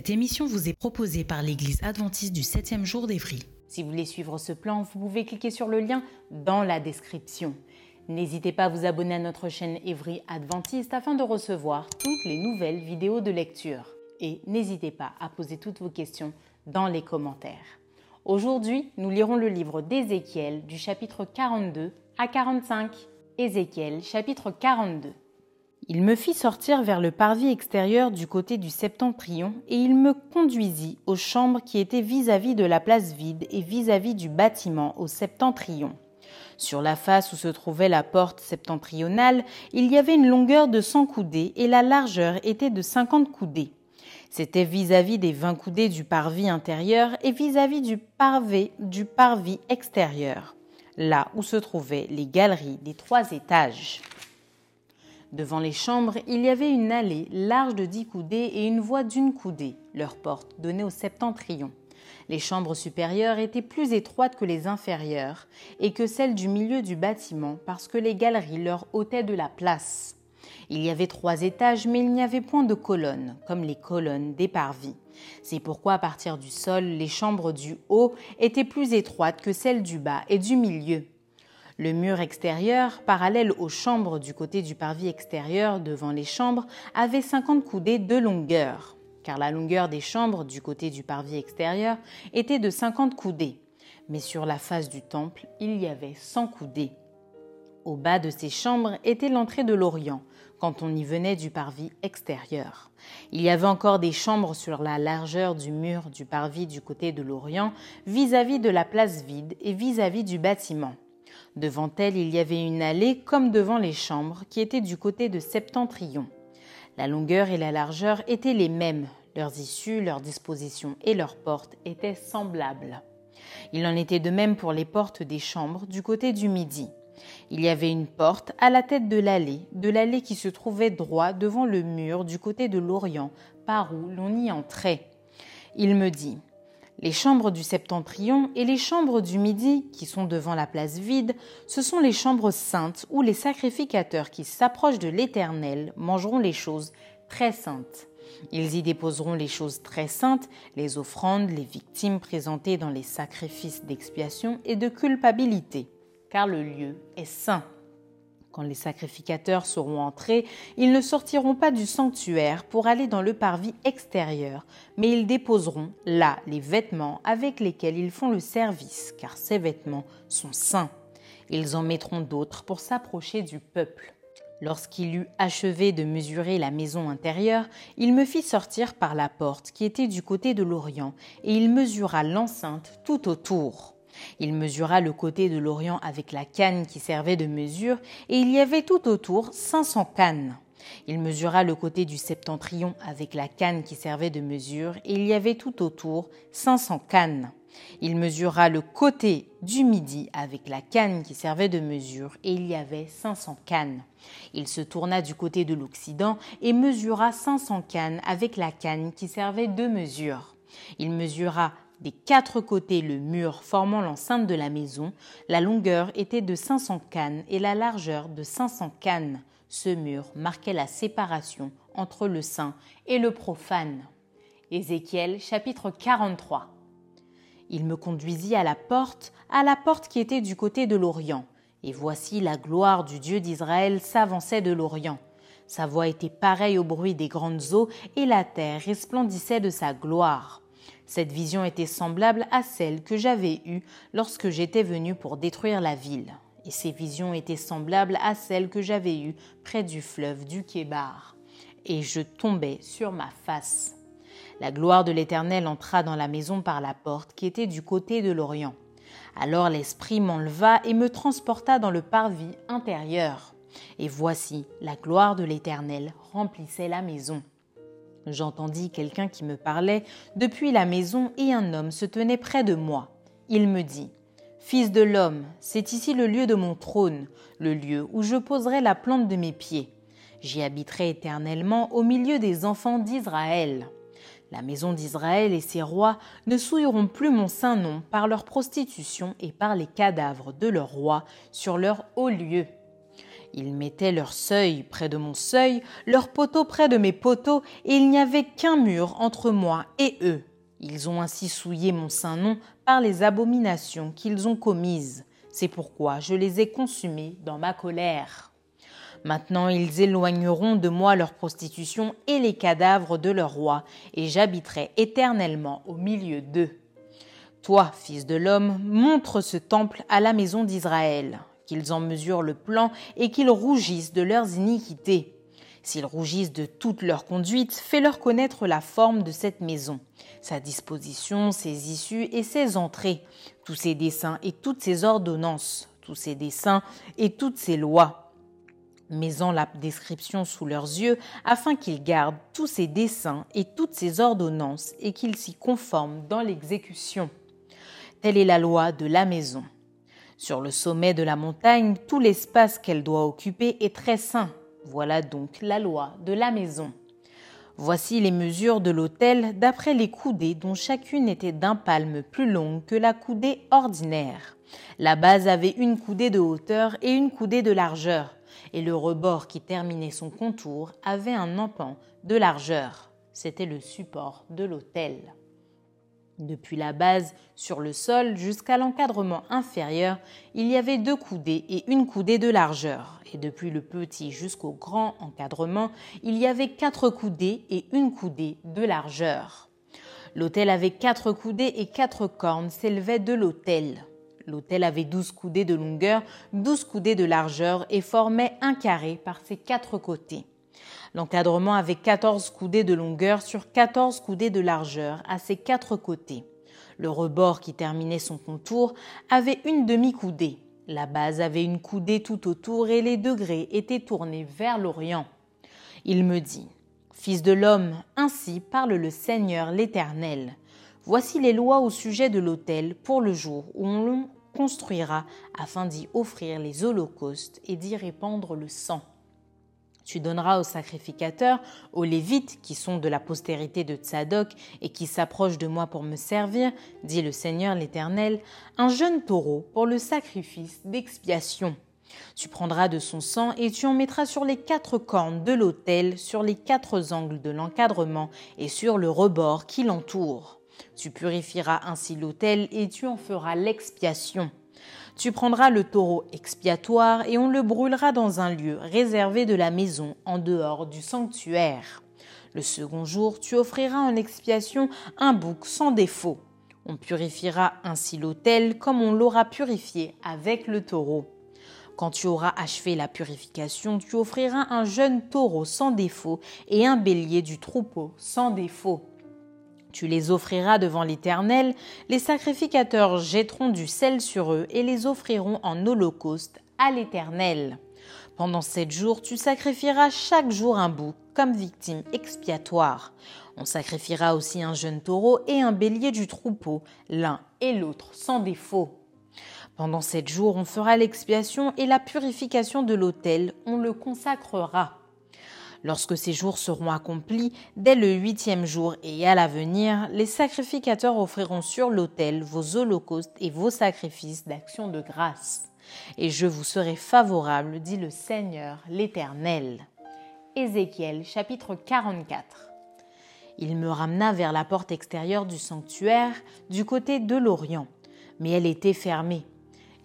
Cette émission vous est proposée par l'Église adventiste du 7e jour d'Évry. Si vous voulez suivre ce plan, vous pouvez cliquer sur le lien dans la description. N'hésitez pas à vous abonner à notre chaîne Évry Adventiste afin de recevoir toutes les nouvelles vidéos de lecture. Et n'hésitez pas à poser toutes vos questions dans les commentaires. Aujourd'hui, nous lirons le livre d'Ézéchiel du chapitre 42 à 45. Ézéchiel chapitre 42. Il me fit sortir vers le parvis extérieur du côté du septentrion, et il me conduisit aux chambres qui étaient vis-à-vis de la place vide et vis-à-vis du bâtiment au septentrion. Sur la face où se trouvait la porte septentrionale, il y avait une longueur de cent coudées et la largeur était de cinquante coudées. C'était vis-à-vis des vingt coudées du parvis intérieur et vis-à-vis du du parvis extérieur, là où se trouvaient les galeries des trois étages. Devant les chambres, il y avait une allée large de dix coudées et une voie d'une coudée, leur porte donnée au septentrion. Les chambres supérieures étaient plus étroites que les inférieures et que celles du milieu du bâtiment parce que les galeries leur ôtaient de la place. Il y avait trois étages, mais il n'y avait point de colonnes, comme les colonnes des parvis. C'est pourquoi à partir du sol, les chambres du haut étaient plus étroites que celles du bas et du milieu. Le mur extérieur, parallèle aux chambres du côté du parvis extérieur devant les chambres, avait 50 coudées de longueur, car la longueur des chambres du côté du parvis extérieur était de 50 coudées. Mais sur la face du temple, il y avait 100 coudées. Au bas de ces chambres était l'entrée de l'Orient, quand on y venait du parvis extérieur. Il y avait encore des chambres sur la largeur du mur du parvis du côté de l'Orient, vis-à-vis de la place vide et vis-à-vis du bâtiment. Devant elle, il y avait une allée comme devant les chambres qui étaient du côté de Septentrion. La longueur et la largeur étaient les mêmes, leurs issues, leurs dispositions et leurs portes étaient semblables. Il en était de même pour les portes des chambres du côté du midi. Il y avait une porte à la tête de l'allée, de l'allée qui se trouvait droit devant le mur du côté de l'Orient, par où l'on y entrait. Il me dit les chambres du septentrion et les chambres du midi, qui sont devant la place vide, ce sont les chambres saintes où les sacrificateurs qui s'approchent de l'Éternel mangeront les choses très saintes. Ils y déposeront les choses très saintes, les offrandes, les victimes présentées dans les sacrifices d'expiation et de culpabilité, car le lieu est saint. Quand les sacrificateurs seront entrés, ils ne sortiront pas du sanctuaire pour aller dans le parvis extérieur, mais ils déposeront là les vêtements avec lesquels ils font le service, car ces vêtements sont saints. Ils en mettront d'autres pour s'approcher du peuple. Lorsqu'il eut achevé de mesurer la maison intérieure, il me fit sortir par la porte qui était du côté de l'Orient, et il mesura l'enceinte tout autour. Il mesura le côté de l'Orient avec la canne qui servait de mesure, et il y avait tout autour 500 cannes. Il mesura le côté du septentrion avec la canne qui servait de mesure, et il y avait tout autour 500 cannes. Il mesura le côté du midi avec la canne qui servait de mesure, et il y avait 500 cannes. Il se tourna du côté de l'Occident et mesura 500 cannes avec la canne qui servait de mesure. Il mesura des quatre côtés le mur formant l'enceinte de la maison, la longueur était de 500 cannes et la largeur de 500 cannes. Ce mur marquait la séparation entre le saint et le profane. Ézéchiel chapitre 43. Il me conduisit à la porte, à la porte qui était du côté de l'Orient. Et voici la gloire du Dieu d'Israël s'avançait de l'Orient. Sa voix était pareille au bruit des grandes eaux, et la terre resplendissait de sa gloire. Cette vision était semblable à celle que j'avais eue lorsque j'étais venu pour détruire la ville. Et ces visions étaient semblables à celles que j'avais eues près du fleuve du Kébar. et je tombai sur ma face. La gloire de l'Éternel entra dans la maison par la porte qui était du côté de l'Orient. Alors l'Esprit m'enleva et me transporta dans le parvis intérieur. Et voici, la gloire de l'Éternel remplissait la maison. J'entendis quelqu'un qui me parlait depuis la maison et un homme se tenait près de moi. Il me dit, Fils de l'homme, c'est ici le lieu de mon trône, le lieu où je poserai la plante de mes pieds. J'y habiterai éternellement au milieu des enfants d'Israël. La maison d'Israël et ses rois ne souilleront plus mon saint nom par leur prostitution et par les cadavres de leurs rois sur leur haut lieu. Ils mettaient leur seuil près de mon seuil, leur poteau près de mes poteaux, et il n'y avait qu'un mur entre moi et eux. Ils ont ainsi souillé mon saint nom par les abominations qu'ils ont commises. C'est pourquoi je les ai consumés dans ma colère. Maintenant ils éloigneront de moi leur prostitution et les cadavres de leurs rois, et j'habiterai éternellement au milieu d'eux. Toi, fils de l'homme, montre ce temple à la maison d'Israël qu'ils en mesurent le plan et qu'ils rougissent de leurs iniquités. S'ils rougissent de toute leur conduite, fais-leur connaître la forme de cette maison, sa disposition, ses issues et ses entrées, tous ses dessins et toutes ses ordonnances, tous ses dessins et toutes ses lois. Mets-en la description sous leurs yeux, afin qu'ils gardent tous ses dessins et toutes ses ordonnances et qu'ils s'y conforment dans l'exécution. Telle est la loi de la maison. Sur le sommet de la montagne, tout l'espace qu'elle doit occuper est très sain. Voilà donc la loi de la maison. Voici les mesures de l'autel d'après les coudées dont chacune était d'un palme plus longue que la coudée ordinaire. La base avait une coudée de hauteur et une coudée de largeur, et le rebord qui terminait son contour avait un empan de largeur. C'était le support de l'autel. Depuis la base sur le sol jusqu'à l'encadrement inférieur, il y avait deux coudées et une coudée de largeur, et depuis le petit jusqu'au grand encadrement, il y avait quatre coudées et une coudée de largeur. L'autel avait quatre coudées et quatre cornes s'élevaient de l'autel. L'autel avait douze coudées de longueur, douze coudées de largeur et formait un carré par ses quatre côtés. L'encadrement avait 14 coudées de longueur sur 14 coudées de largeur à ses quatre côtés. Le rebord qui terminait son contour avait une demi-coudée. La base avait une coudée tout autour et les degrés étaient tournés vers l'Orient. Il me dit, Fils de l'homme, ainsi parle le Seigneur l'Éternel. Voici les lois au sujet de l'autel pour le jour où on le construira afin d'y offrir les holocaustes et d'y répandre le sang. Tu donneras aux sacrificateurs, aux Lévites, qui sont de la postérité de Tsadok et qui s'approchent de moi pour me servir, dit le Seigneur l'Éternel, un jeune taureau pour le sacrifice d'expiation. Tu prendras de son sang et tu en mettras sur les quatre cornes de l'autel, sur les quatre angles de l'encadrement et sur le rebord qui l'entoure. Tu purifieras ainsi l'autel et tu en feras l'expiation. Tu prendras le taureau expiatoire et on le brûlera dans un lieu réservé de la maison en dehors du sanctuaire. Le second jour, tu offriras en expiation un bouc sans défaut. On purifiera ainsi l'autel comme on l'aura purifié avec le taureau. Quand tu auras achevé la purification, tu offriras un jeune taureau sans défaut et un bélier du troupeau sans défaut. Tu les offriras devant l'Éternel, les sacrificateurs jetteront du sel sur eux et les offriront en holocauste à l'Éternel. Pendant sept jours, tu sacrifieras chaque jour un bouc comme victime expiatoire. On sacrifiera aussi un jeune taureau et un bélier du troupeau, l'un et l'autre sans défaut. Pendant sept jours, on fera l'expiation et la purification de l'autel, on le consacrera. Lorsque ces jours seront accomplis, dès le huitième jour et à l'avenir, les sacrificateurs offriront sur l'autel vos holocaustes et vos sacrifices d'action de grâce. Et je vous serai favorable, dit le Seigneur l'Éternel. Ézéchiel chapitre 44. Il me ramena vers la porte extérieure du sanctuaire, du côté de l'Orient, mais elle était fermée.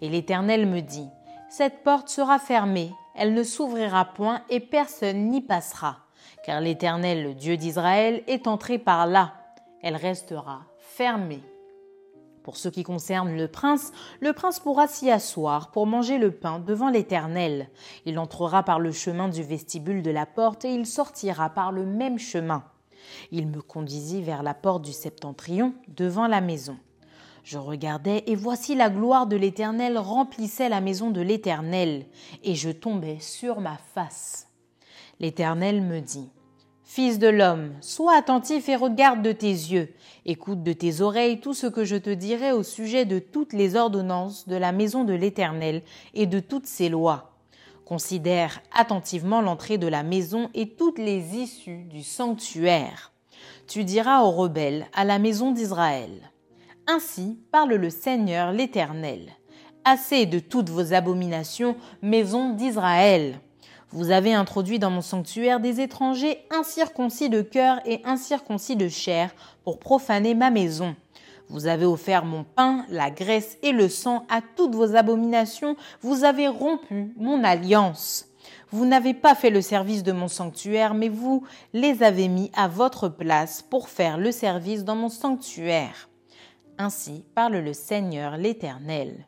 Et l'Éternel me dit, Cette porte sera fermée, elle ne s'ouvrira point et personne n'y passera, car l'Éternel, le Dieu d'Israël, est entré par là. Elle restera fermée. Pour ce qui concerne le prince, le prince pourra s'y asseoir pour manger le pain devant l'Éternel. Il entrera par le chemin du vestibule de la porte et il sortira par le même chemin. Il me conduisit vers la porte du septentrion devant la maison. Je regardais, et voici la gloire de l'Éternel remplissait la maison de l'Éternel, et je tombais sur ma face. L'Éternel me dit, Fils de l'homme, sois attentif et regarde de tes yeux, écoute de tes oreilles tout ce que je te dirai au sujet de toutes les ordonnances de la maison de l'Éternel et de toutes ses lois. Considère attentivement l'entrée de la maison et toutes les issues du sanctuaire. Tu diras aux rebelles, à la maison d'Israël. Ainsi parle le Seigneur l'Éternel. Assez de toutes vos abominations, maison d'Israël. Vous avez introduit dans mon sanctuaire des étrangers incirconcis de cœur et incirconcis de chair pour profaner ma maison. Vous avez offert mon pain, la graisse et le sang à toutes vos abominations, vous avez rompu mon alliance. Vous n'avez pas fait le service de mon sanctuaire, mais vous les avez mis à votre place pour faire le service dans mon sanctuaire. Ainsi parle le Seigneur l'Éternel.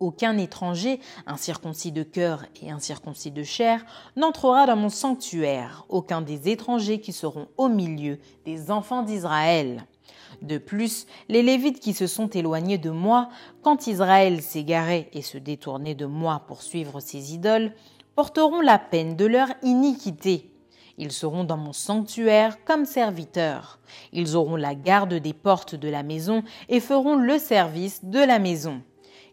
Aucun étranger, incirconcis de cœur et incirconcis de chair, n'entrera dans mon sanctuaire, aucun des étrangers qui seront au milieu des enfants d'Israël. De plus, les Lévites qui se sont éloignés de moi, quand Israël s'égarait et se détournait de moi pour suivre ses idoles, porteront la peine de leur iniquité. Ils seront dans mon sanctuaire comme serviteurs. Ils auront la garde des portes de la maison et feront le service de la maison.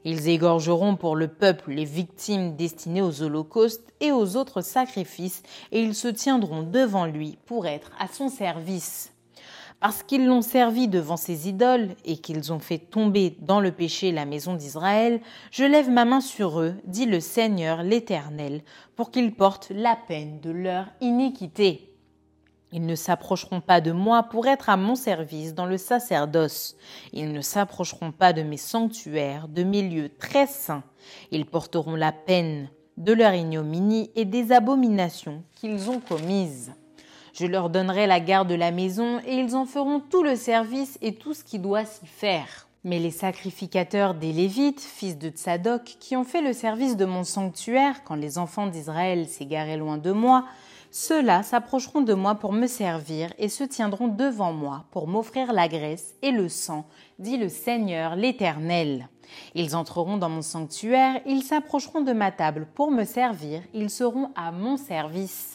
Ils égorgeront pour le peuple les victimes destinées aux holocaustes et aux autres sacrifices, et ils se tiendront devant lui pour être à son service. Parce qu'ils l'ont servi devant ses idoles et qu'ils ont fait tomber dans le péché la maison d'Israël, je lève ma main sur eux, dit le Seigneur l'Éternel, pour qu'ils portent la peine de leur iniquité. Ils ne s'approcheront pas de moi pour être à mon service dans le sacerdoce. Ils ne s'approcheront pas de mes sanctuaires, de mes lieux très saints. Ils porteront la peine de leur ignominie et des abominations qu'ils ont commises. Je leur donnerai la garde de la maison et ils en feront tout le service et tout ce qui doit s'y faire. Mais les sacrificateurs des Lévites, fils de Tsadok, qui ont fait le service de mon sanctuaire quand les enfants d'Israël s'égaraient loin de moi, ceux-là s'approcheront de moi pour me servir et se tiendront devant moi pour m'offrir la graisse et le sang, dit le Seigneur l'Éternel. Ils entreront dans mon sanctuaire, ils s'approcheront de ma table pour me servir, ils seront à mon service.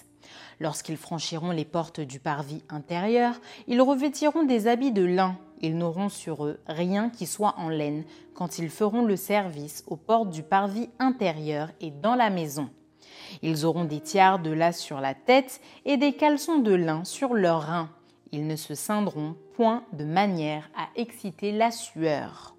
Lorsqu'ils franchiront les portes du parvis intérieur, ils revêtiront des habits de lin. Ils n'auront sur eux rien qui soit en laine quand ils feront le service aux portes du parvis intérieur et dans la maison. Ils auront des tiares de lace sur la tête et des caleçons de lin sur leurs reins. Ils ne se ceindront point de manière à exciter la sueur.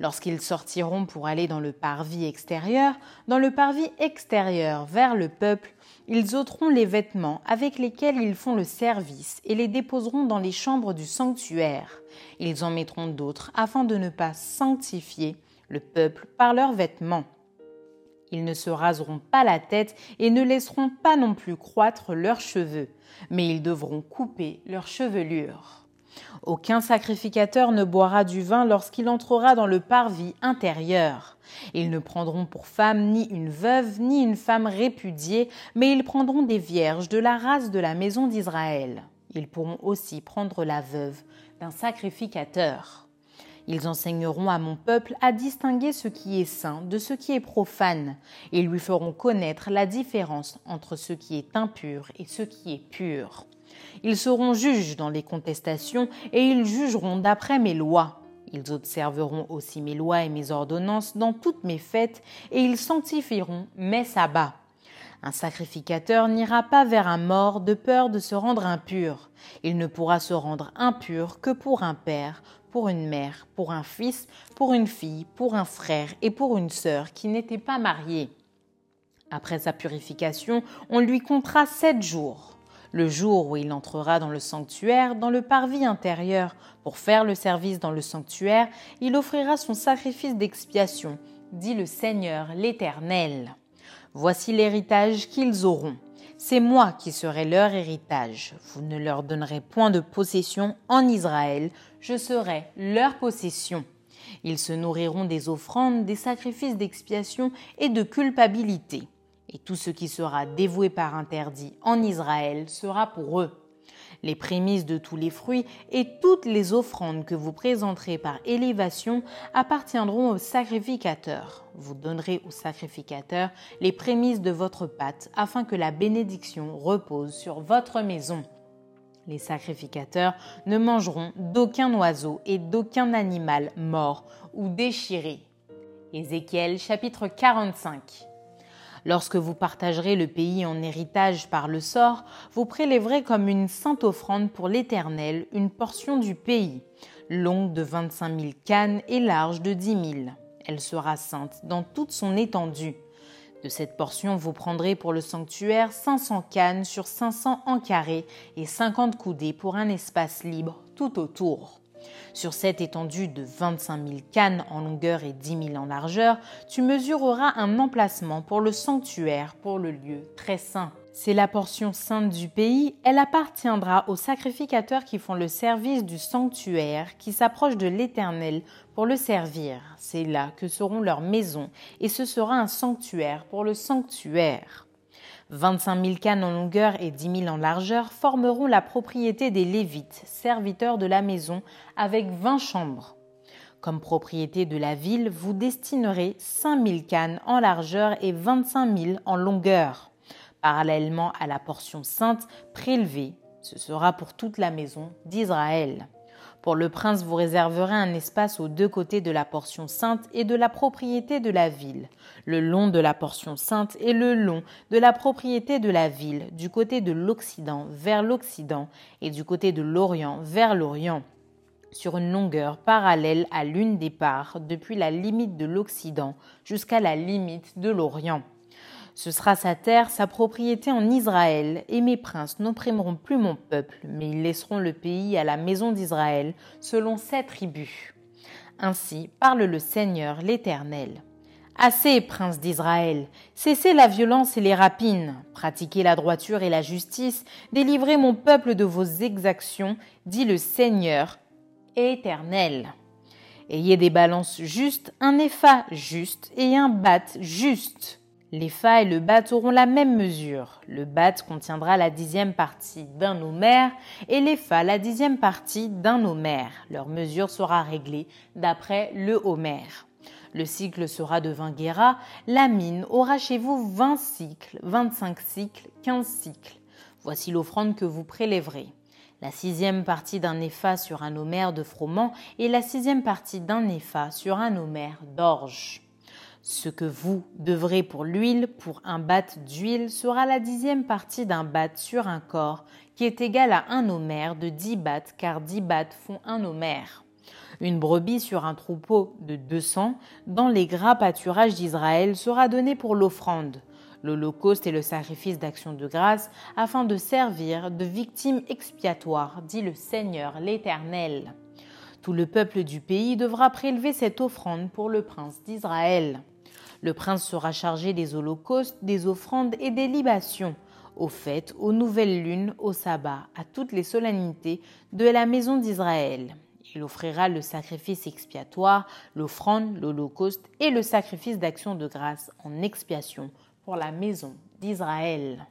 Lorsqu'ils sortiront pour aller dans le parvis extérieur, dans le parvis extérieur vers le peuple, ils ôteront les vêtements avec lesquels ils font le service et les déposeront dans les chambres du sanctuaire. Ils en mettront d'autres afin de ne pas sanctifier le peuple par leurs vêtements. Ils ne se raseront pas la tête et ne laisseront pas non plus croître leurs cheveux, mais ils devront couper leurs chevelures. Aucun sacrificateur ne boira du vin lorsqu'il entrera dans le parvis intérieur. Ils ne prendront pour femme ni une veuve ni une femme répudiée, mais ils prendront des vierges de la race de la maison d'Israël. Ils pourront aussi prendre la veuve d'un sacrificateur. Ils enseigneront à mon peuple à distinguer ce qui est saint de ce qui est profane, et lui feront connaître la différence entre ce qui est impur et ce qui est pur. Ils seront juges dans les contestations et ils jugeront d'après mes lois. Ils observeront aussi mes lois et mes ordonnances dans toutes mes fêtes et ils sanctifieront mes sabbats. Un sacrificateur n'ira pas vers un mort de peur de se rendre impur. Il ne pourra se rendre impur que pour un père, pour une mère, pour un fils, pour une fille, pour un frère et pour une sœur qui n'étaient pas mariés. Après sa purification, on lui comptera sept jours le jour où il entrera dans le sanctuaire, dans le parvis intérieur, pour faire le service dans le sanctuaire, il offrira son sacrifice d'expiation, dit le Seigneur l'Éternel. Voici l'héritage qu'ils auront. C'est moi qui serai leur héritage. Vous ne leur donnerez point de possession en Israël, je serai leur possession. Ils se nourriront des offrandes, des sacrifices d'expiation et de culpabilité. Et tout ce qui sera dévoué par interdit en Israël sera pour eux. Les prémices de tous les fruits et toutes les offrandes que vous présenterez par élévation appartiendront au sacrificateur. Vous donnerez au sacrificateur les prémices de votre pâte afin que la bénédiction repose sur votre maison. Les sacrificateurs ne mangeront d'aucun oiseau et d'aucun animal mort ou déchiré. Ézéchiel chapitre 45. Lorsque vous partagerez le pays en héritage par le sort, vous prélèverez comme une sainte offrande pour l'Éternel une portion du pays, longue de 25 000 cannes et large de 10 000. Elle sera sainte dans toute son étendue. De cette portion, vous prendrez pour le sanctuaire 500 cannes sur 500 en carré et 50 coudées pour un espace libre tout autour. Sur cette étendue de 25 000 cannes en longueur et 10 000 en largeur, tu mesureras un emplacement pour le sanctuaire, pour le lieu très saint. C'est la portion sainte du pays, elle appartiendra aux sacrificateurs qui font le service du sanctuaire, qui s'approchent de l'Éternel pour le servir. C'est là que seront leurs maisons, et ce sera un sanctuaire pour le sanctuaire. 25 000 cannes en longueur et 10 000 en largeur formeront la propriété des Lévites, serviteurs de la maison, avec 20 chambres. Comme propriété de la ville, vous destinerez 5 000 cannes en largeur et 25 000 en longueur parallèlement à la portion sainte prélevée. Ce sera pour toute la maison d'Israël. Pour le prince, vous réserverez un espace aux deux côtés de la portion sainte et de la propriété de la ville, le long de la portion sainte et le long de la propriété de la ville, du côté de l'Occident vers l'Occident et du côté de l'Orient vers l'Orient sur une longueur parallèle à l'une des parts depuis la limite de l'Occident jusqu'à la limite de l'Orient. Ce sera sa terre, sa propriété en Israël, et mes princes n'opprimeront plus mon peuple, mais ils laisseront le pays à la maison d'Israël, selon ses tribus. Ainsi parle le Seigneur l'Éternel. Assez, princes d'Israël, cessez la violence et les rapines, pratiquez la droiture et la justice, délivrez mon peuple de vos exactions, dit le Seigneur éternel. Ayez des balances justes, un épha juste et un bat juste. Les fa et le bat auront la même mesure. Le bat contiendra la dixième partie d'un homère et les fa la dixième partie d'un homère. Leur mesure sera réglée d'après le homère. Le cycle sera de 20 guéras. La mine aura chez vous 20 cycles, 25 cycles, 15 cycles. Voici l'offrande que vous prélèverez. La sixième partie d'un épha sur un homère de froment et la sixième partie d'un épha sur un homère d'orge. Ce que vous devrez pour l'huile, pour un bat d'huile, sera la dixième partie d'un bat sur un corps, qui est égal à un homère de dix battes, car dix battes font un homère. Une brebis sur un troupeau de deux cents, dans les gras pâturages d'Israël, sera donnée pour l'offrande, l'holocauste et le sacrifice d'action de grâce, afin de servir de victime expiatoire, dit le Seigneur l'Éternel. Tout le peuple du pays devra prélever cette offrande pour le prince d'Israël. Le prince sera chargé des holocaustes, des offrandes et des libations, aux fêtes, aux nouvelles lunes, au sabbat, à toutes les solennités de la maison d'Israël. Il offrira le sacrifice expiatoire, l'offrande, l'holocauste et le sacrifice d'action de grâce en expiation pour la maison d'Israël.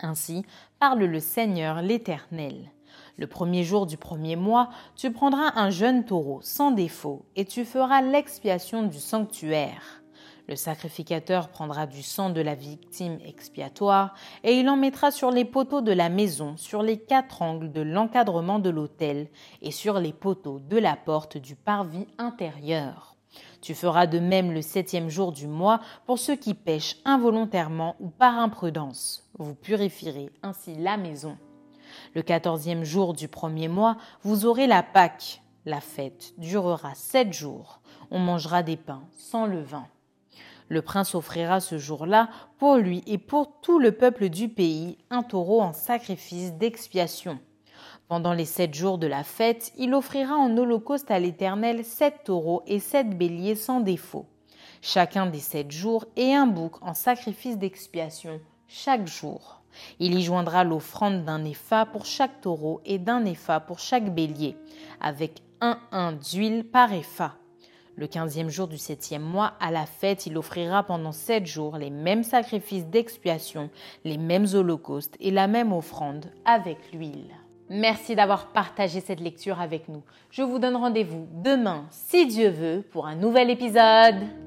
Ainsi parle le Seigneur l'Éternel. Le premier jour du premier mois, tu prendras un jeune taureau sans défaut et tu feras l'expiation du sanctuaire. Le sacrificateur prendra du sang de la victime expiatoire et il en mettra sur les poteaux de la maison, sur les quatre angles de l'encadrement de l'autel et sur les poteaux de la porte du parvis intérieur. Tu feras de même le septième jour du mois pour ceux qui pêchent involontairement ou par imprudence. Vous purifierez ainsi la maison. Le quatorzième jour du premier mois, vous aurez la Pâque. La fête durera sept jours. On mangera des pains sans levain. Le prince offrira ce jour-là, pour lui et pour tout le peuple du pays, un taureau en sacrifice d'expiation. Pendant les sept jours de la fête, il offrira en holocauste à l'Éternel sept taureaux et sept béliers sans défaut, chacun des sept jours, et un bouc en sacrifice d'expiation chaque jour. Il y joindra l'offrande d'un épha pour chaque taureau et d'un épha pour chaque bélier, avec un un d'huile par épha. Le quinzième jour du septième mois, à la fête, il offrira pendant sept jours les mêmes sacrifices d'expiation, les mêmes holocaustes et la même offrande avec l'huile. Merci d'avoir partagé cette lecture avec nous. Je vous donne rendez-vous demain, si Dieu veut, pour un nouvel épisode.